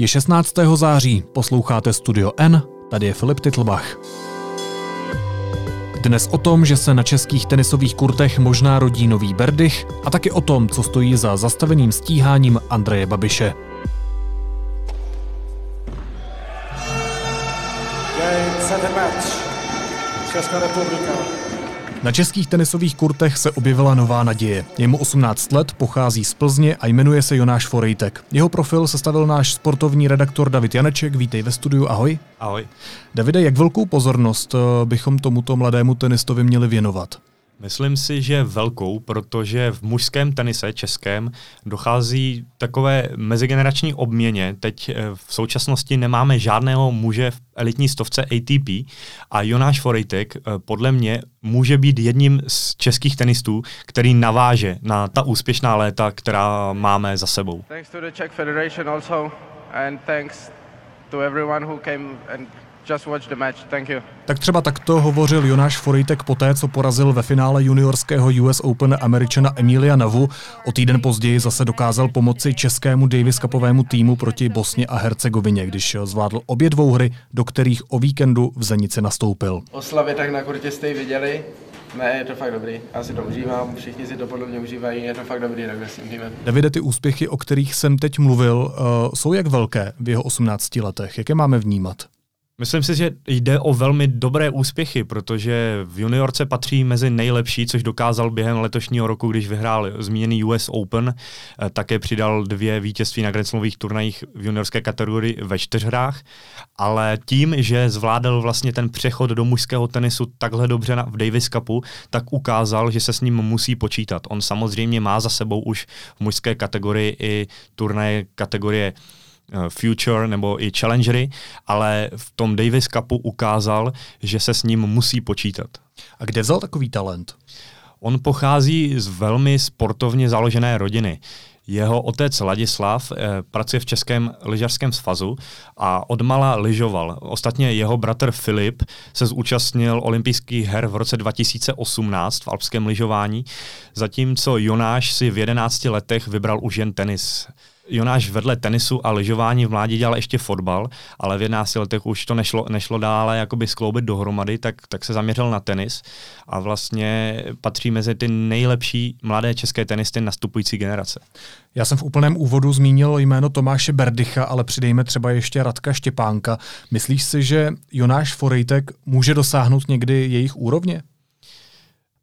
Je 16. září, posloucháte Studio N, tady je Filip Titlbach. Dnes o tom, že se na českých tenisových kurtech možná rodí nový Berdych a taky o tom, co stojí za zastaveným stíháním Andreje Babiše. Česká republika. Na českých tenisových kurtech se objevila nová naděje. Je mu 18 let, pochází z Plzně a jmenuje se Jonáš Forejtek. Jeho profil sestavil náš sportovní redaktor David Janeček. Vítej ve studiu, ahoj. Ahoj. Davide, jak velkou pozornost eh, bychom tomuto mladému tenistovi měli věnovat? Myslím si, že velkou, protože v mužském tenise českém dochází takové mezigenerační obměně. Teď eh, v současnosti nemáme žádného muže v elitní stovce ATP a Jonáš Forejtek eh, podle mě může být jedním z českých tenistů, který naváže na ta úspěšná léta, která máme za sebou. Thanks to the Czech Federation also and thanks to everyone who came and Just watch the match. Thank you. Tak třeba takto hovořil Jonáš Forejtek poté, co porazil ve finále juniorského US Open američana Emilia Navu. O týden později zase dokázal pomoci českému Davis Cupovému týmu proti Bosně a Hercegovině, když zvládl obě dvou hry, do kterých o víkendu v Zenici nastoupil. Oslavy tak na kurtě jste viděli. Ne, je to fakt dobrý. Já si to užívám, všichni si to podle mě užívají, je to fakt dobrý takhle s tím týmem. Davide, ty úspěchy, o kterých jsem teď mluvil, uh, jsou jak velké v jeho 18 letech? Jak je máme vnímat? Myslím si, že jde o velmi dobré úspěchy, protože v juniorce patří mezi nejlepší, což dokázal během letošního roku, když vyhrál zmíněný US Open. Eh, také přidal dvě vítězství na Grand turnajích v juniorské kategorii ve čtyřhrách, ale tím, že zvládal vlastně ten přechod do mužského tenisu takhle dobře na, v Davis Cupu, tak ukázal, že se s ním musí počítat. On samozřejmě má za sebou už v mužské kategorii i turnaje kategorie Future nebo i Challengery, ale v tom Davis Cupu ukázal, že se s ním musí počítat. A kde vzal takový talent? On pochází z velmi sportovně založené rodiny. Jeho otec Ladislav eh, pracuje v Českém lyžařském svazu a odmala lyžoval. Ostatně jeho bratr Filip se zúčastnil olympijských her v roce 2018 v alpském lyžování, zatímco Jonáš si v 11 letech vybral už jen tenis. Jonáš vedle tenisu a lyžování v mládí dělal ještě fotbal, ale v 11 letech už to nešlo, nešlo dále jakoby skloubit dohromady, tak, tak se zaměřil na tenis a vlastně patří mezi ty nejlepší mladé české tenisty nastupující generace. Já jsem v úplném úvodu zmínil jméno Tomáše Berdycha, ale přidejme třeba ještě Radka Štěpánka. Myslíš si, že Jonáš Forejtek může dosáhnout někdy jejich úrovně?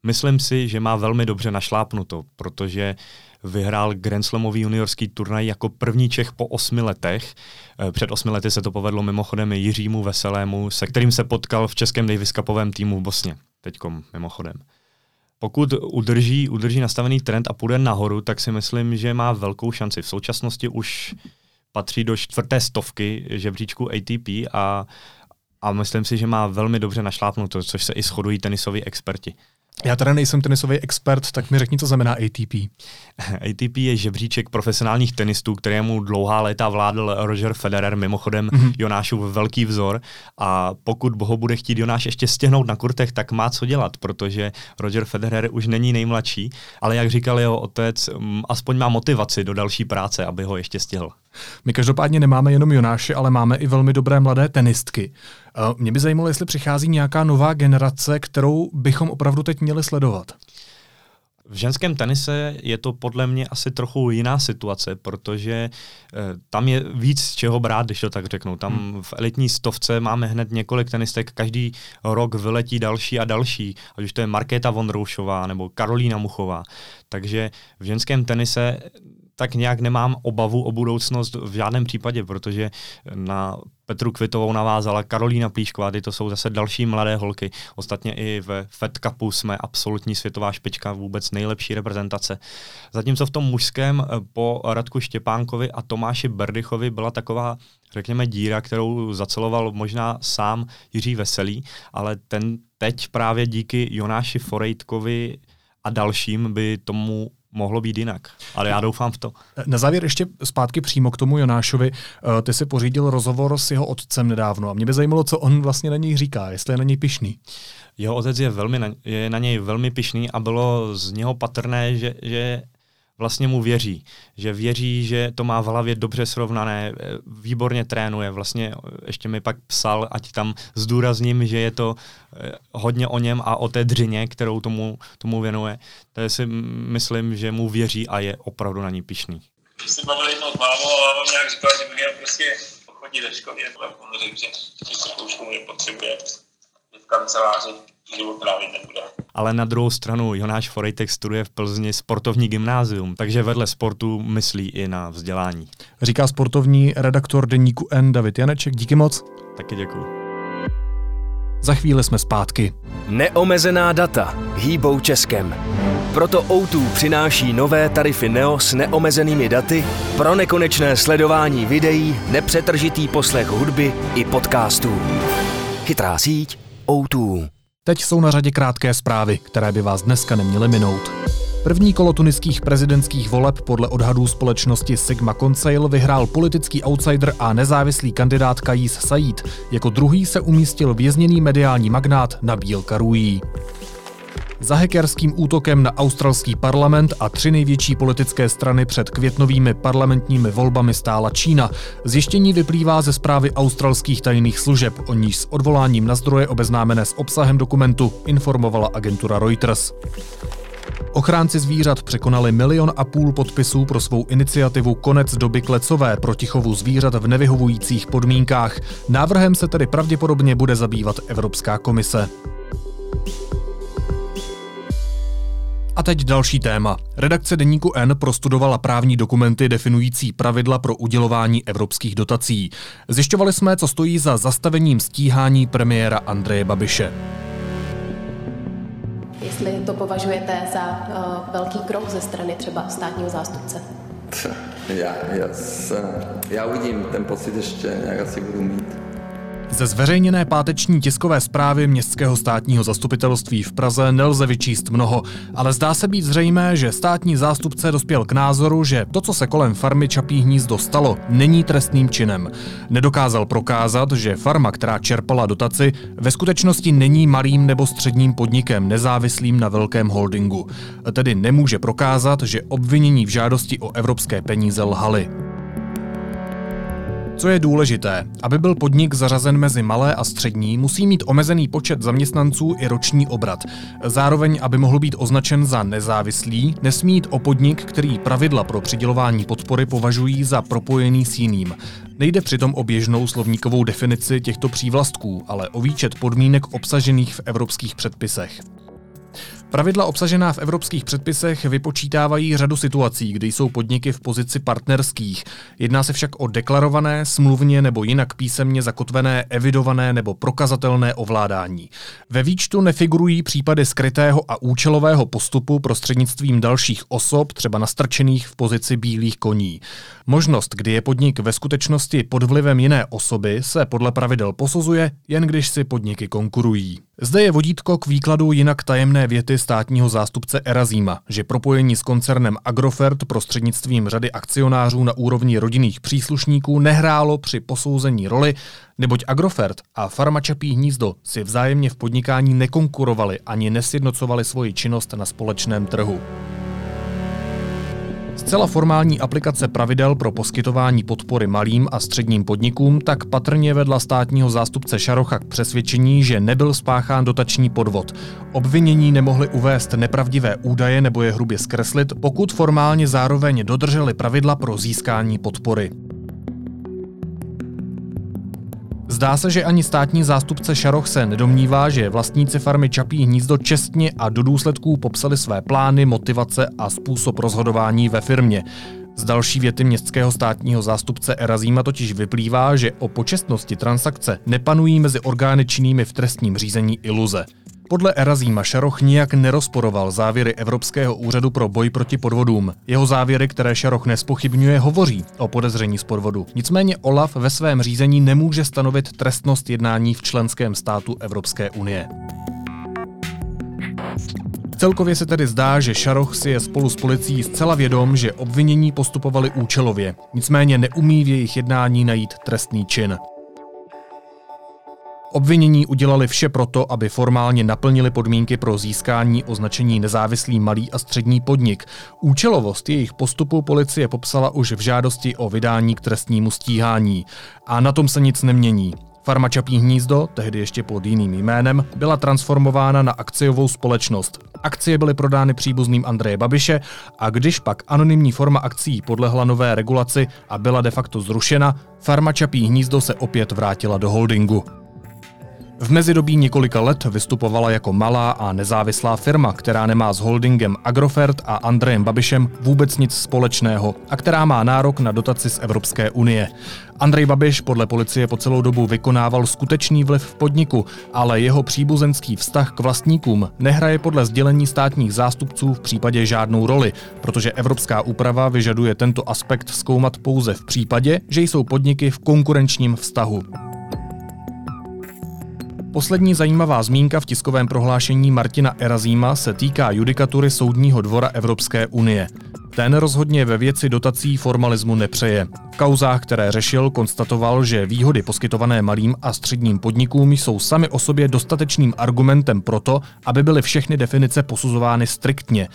Myslím si, že má velmi dobře našlápnuto, protože vyhrál Grand Slamový juniorský turnaj jako první Čech po osmi letech. Eh, před osmi lety se to povedlo mimochodem Jiřímu Veselému, se kterým se potkal v českém Davis Cupovém týmu v Bosně. Teďkom mimochodem. Pokud udrží, udrží nastavený trend a půjde nahoru, tak si myslím, že má velkou šanci. V současnosti už patří do čtvrté stovky žebříčku ATP a, a myslím si, že má velmi dobře našlápnuto, což se i shodují tenisoví experti. Já teda nejsem tenisový expert, tak mi řekni, co znamená ATP. ATP je žebříček profesionálních tenistů, kterému dlouhá léta vládl Roger Federer, mimochodem mm-hmm. Jonášův velký vzor. A pokud ho bude chtít Jonáš ještě stěhnout na kurtech, tak má co dělat, protože Roger Federer už není nejmladší, ale jak říkal jeho otec, aspoň má motivaci do další práce, aby ho ještě stihl. My každopádně nemáme jenom Jonáše, ale máme i velmi dobré mladé tenistky. Eh, mě by zajímalo, jestli přichází nějaká nová generace, kterou bychom opravdu teď měli sledovat. V ženském tenise je to podle mě asi trochu jiná situace, protože e, tam je víc z čeho brát, když to tak řeknu. Tam hmm. v elitní stovce máme hned několik tenistek, každý rok vyletí další a další, ať už to je Markéta Vondroušová nebo Karolína Muchová. Takže v ženském tenise tak nějak nemám obavu o budoucnost v žádném případě, protože na Petru Kvitovou navázala Karolína Plíšková, ty to jsou zase další mladé holky. Ostatně i ve Fed Cupu jsme absolutní světová špička, vůbec nejlepší reprezentace. Zatímco v tom mužském eh, po Radku Štěpánkovi a Tomáši Berdychovi byla taková, řekněme, díra, kterou zaceloval možná sám Jiří Veselý, ale ten teď právě díky Jonáši Forejtkovi a dalším by tomu mohlo být jinak. Ale já doufám v to. Na závěr ještě zpátky přímo k tomu Jonášovi. Eh, ty si pořídil rozhovor s jeho otcem nedávno a mě by zajímalo, co on vlastně na něj říká, jestli je na něj pišný. Jeho otec je, velmi na, je na něj velmi pišný a bylo z něho patrné, že, že vlastně mu věří. Že věří, že to má v hlavě dobře srovnané, eh, výborně trénuje. Vlastně eh, ještě mi pak psal, ať tam zdůrazním, že je to eh, hodně o něm a o té dřině, kterou tomu, tomu věnuje. Takže si myslím, že mu věří a je opravdu na ní pišný. Když se bavili jednou s mámou a máma nějak říkala, že měl prostě chodit do školy, a on řekl, že, že se koušku nepotřebuje v kanceláři život trávit nebude. Ale na druhou stranu Jonáš Forejtek studuje v Plzni sportovní gymnázium, takže vedle sportu myslí i na vzdělání. Říká sportovní redaktor deníku N David Janeček. Díky moc. Taky děkuji. Za chvíli jsme zpátky. Neomezená data hýbou Českem. Proto O2 přináší nové tarify Neo s neomezenými daty pro nekonečné sledování videí, nepřetržitý poslech hudby i podcastů. Chytrá síť O2. Teď jsou na řadě krátké zprávy, které by vás dneska neměly minout. První kolo tuniských prezidentských voleb podle odhadů společnosti Sigma Conseil vyhrál politický outsider a nezávislý kandidát Kais Said. Jako druhý se umístil vězněný mediální magnát Nabil Karouí. Za hackerským útokem na australský parlament a tři největší politické strany před květnovými parlamentními volbami stála Čína. Zjištění vyplývá ze zprávy australských tajných služeb, o níž s odvoláním na zdroje obeznámené s obsahem dokumentu informovala agentura Reuters. Ochránci zvířat překonali milion a půl podpisů pro svou iniciativu Konec doby klecové proti chovu zvířat v nevyhovujících podmínkách. Návrhem se tedy pravděpodobně bude zabývat Evropská komise. A teď další téma. Redakce Deníku N prostudovala právní dokumenty definující pravidla pro udělování evropských dotací. Zjišťovali jsme, co stojí za zastavením stíhání premiéra Andreje Babiše. Jestli to považujete za uh, velký krok ze strany třeba státního zástupce? Já, já, se, já uvidím, ten pocit ještě nějak asi budu mít. Ze zveřejněné páteční tiskové zprávy Městského státního zastupitelství v Praze nelze vyčíst mnoho, ale zdá se být zřejmé, že státní zástupce dospěl k názoru, že to, co se kolem farmy Čapí hnízdo stalo, není trestným činem. Nedokázal prokázat, že farma, která čerpala dotaci, ve skutečnosti není malým nebo středním podnikem nezávislým na velkém holdingu. Tedy nemůže prokázat, že obvinění v žádosti o evropské peníze lhali. Co je důležité, aby byl podnik zařazen mezi malé a střední, musí mít omezený počet zaměstnanců i roční obrat. Zároveň, aby mohl být označen za nezávislý, nesmí jít o podnik, který pravidla pro přidělování podpory považují za propojený s jiným. Nejde přitom o běžnou slovníkovou definici těchto přívlastků, ale o výčet podmínek obsažených v evropských předpisech. Pravidla obsažená v evropských předpisech vypočítávají řadu situací, kdy jsou podniky v pozici partnerských. Jedná se však o deklarované, smluvně nebo jinak písemně zakotvené, evidované nebo prokazatelné ovládání. Ve výčtu nefigurují případy skrytého a účelového postupu prostřednictvím dalších osob, třeba nastrčených v pozici bílých koní. Možnost, kdy je podnik ve skutečnosti pod vlivem jiné osoby, se podle pravidel posuzuje, jen když si podniky konkurují. Zde je vodítko k výkladu jinak tajemné věty státního zástupce Erazíma, že propojení s koncernem Agrofert prostřednictvím řady akcionářů na úrovni rodinných příslušníků nehrálo při posouzení roli, neboť Agrofert a Farma Čapí hnízdo si vzájemně v podnikání nekonkurovali ani nesjednocovali svoji činnost na společném trhu. Zcela formální aplikace pravidel pro poskytování podpory malým a středním podnikům tak patrně vedla státního zástupce Šarocha k přesvědčení, že nebyl spáchán dotační podvod. Obvinění nemohli uvést nepravdivé údaje nebo je hrubě zkreslit, pokud formálně zároveň dodrželi pravidla pro získání podpory. Zdá se, že ani státní zástupce Šaroch se nedomnívá, že vlastníci farmy Čapí hnízdo čestně a do důsledků popsali své plány, motivace a způsob rozhodování ve firmě. Z další věty městského státního zástupce Erazíma totiž vyplývá, že o počestnosti transakce nepanují mezi orgány činnými v trestním řízení iluze. Podle Erazíma Šaroch nijak nerozporoval závěry Evropského úřadu pro boj proti podvodům. Jeho závěry, které Šaroch nespochybňuje, hovoří o podezření z podvodu. Nicméně Olaf ve svém řízení nemůže stanovit trestnost jednání v členském státu Evropské unie. Celkově se tedy zdá, že Šaroch si je spolu s policií zcela vědom, že obvinění postupovali účelově, nicméně neumí v jejich jednání najít trestný čin. Obvinění udělali vše proto, aby formálně naplnili podmínky pro získání označení nezávislý malý a střední podnik. Účelovost jejich postupu policie popsala už v žádosti o vydání k trestnímu stíhání. A na tom se nic nemění. Farma Čapí hnízdo, tehdy ještě pod jiným jménem, byla transformována na akciovou společnost. Akcie byly prodány příbuzným Andreje Babiše a když pak anonymní forma akcí podlehla nové regulaci a byla de facto zrušena, Farma Čapí hnízdo se opět vrátila do holdingu. V mezidobí několika let vystupovala jako malá a nezávislá firma, která nemá s holdingem Agrofert a Andrejem Babišem vůbec nic společného a která má nárok na dotaci z Evropské unie. Andrej Babiš podle policie po celou dobu vykonával skutečný vliv v podniku, ale jeho příbuzenský vztah k vlastníkům nehraje podle sdělení státních zástupců v případě žádnou roli, protože evropská úprava vyžaduje tento aspekt zkoumat pouze v případě, že jsou podniky v konkurenčním vztahu. Poslední zajímavá zmínka v tiskovém prohlášení Martina Erazíma se týká judikatury Soudního dvora Evropské unie. Ten rozhodně ve věci dotací formalismu nepřeje. V kauzách, které řešil, konstatoval, že výhody poskytované malým a středním podnikům jsou sami o sobě dostatečným argumentem pro to, aby byly všechny definice posuzovány striktně.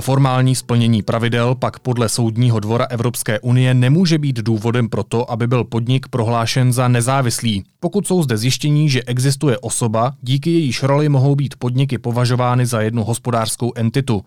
Formální splnění pravidel pak podle Soudního dvora Evropské unie nemůže být důvodem pro to, aby byl podnik prohlášen za nezávislý. Pokud jsou zde zjištění, že existuje osoba, díky jejíž roli mohou být podniky považovány za jednu hospodářskou entitu.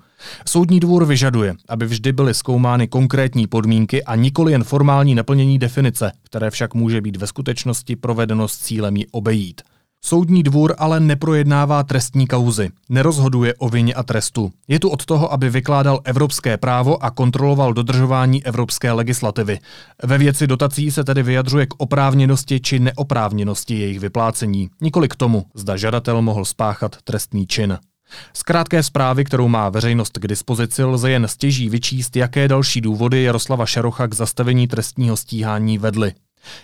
Soudní dvůr vyžaduje, aby vždy byly zkoumány konkrétní podmínky a nikoli jen formální naplnění definice, které však může být ve skutečnosti provedeno s cílem ji obejít. Soudní dvůr ale neprojednává trestní kauzy, nerozhoduje o vině a trestu. Je tu od toho, aby vykládal evropské právo a kontroloval dodržování evropské legislativy. Ve věci dotací se tedy vyjadřuje k oprávněnosti či neoprávněnosti jejich vyplácení, nikoli k tomu, zda žadatel mohl spáchat trestný čin. Z krátké zprávy, kterou má veřejnost k dispozici, lze jen stěží vyčíst, jaké další důvody Jaroslava Šerocha k zastavení trestního stíhání vedly.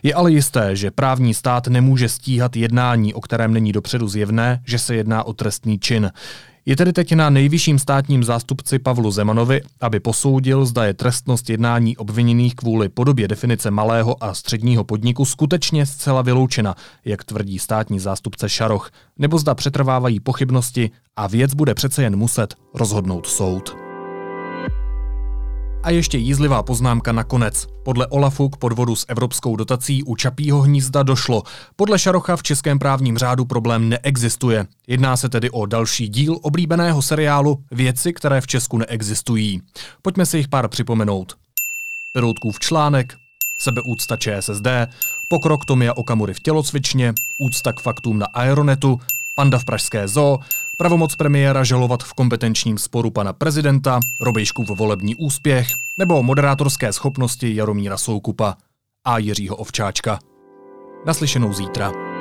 Je ale jisté, že právní stát nemůže stíhat jednání, o kterém není dopředu zjevné, že se jedná o trestný čin. Je tedy teď na nejvyšším státním zástupci Pavlu Zemanovi, aby posoudil, zda je trestnost jednání obviněných kvůli podobě definice malého a středního podniku skutečně zcela vyloučena, jak tvrdí státní zástupce Šaroch, nebo zda přetrvávají pochybnosti a věc bude přece jen muset rozhodnout soud. A ještě jízlivá poznámka nakonec. Podle Olafu k podvodu s evropskou dotací u Čapího hnízda došlo. Podle Šarocha v českém právním řádu problém neexistuje. Jedná se tedy o další díl oblíbeného seriálu Věci, které v Česku neexistují. Pojďme si jich pár připomenout. Peroutkův článek, sebeúcta ČSSD, pokrok Tomia Okamury v tělocvičně, úcta k faktům na Aeronetu, panda v Pražské zoo, pravomoc premiéra žalovat v kompetenčním sporu pana prezidenta, Robejškův volební úspěch nebo moderátorské schopnosti Jaromíra Soukupa a Jiřího Ovčáčka. Naslyšenou zítra.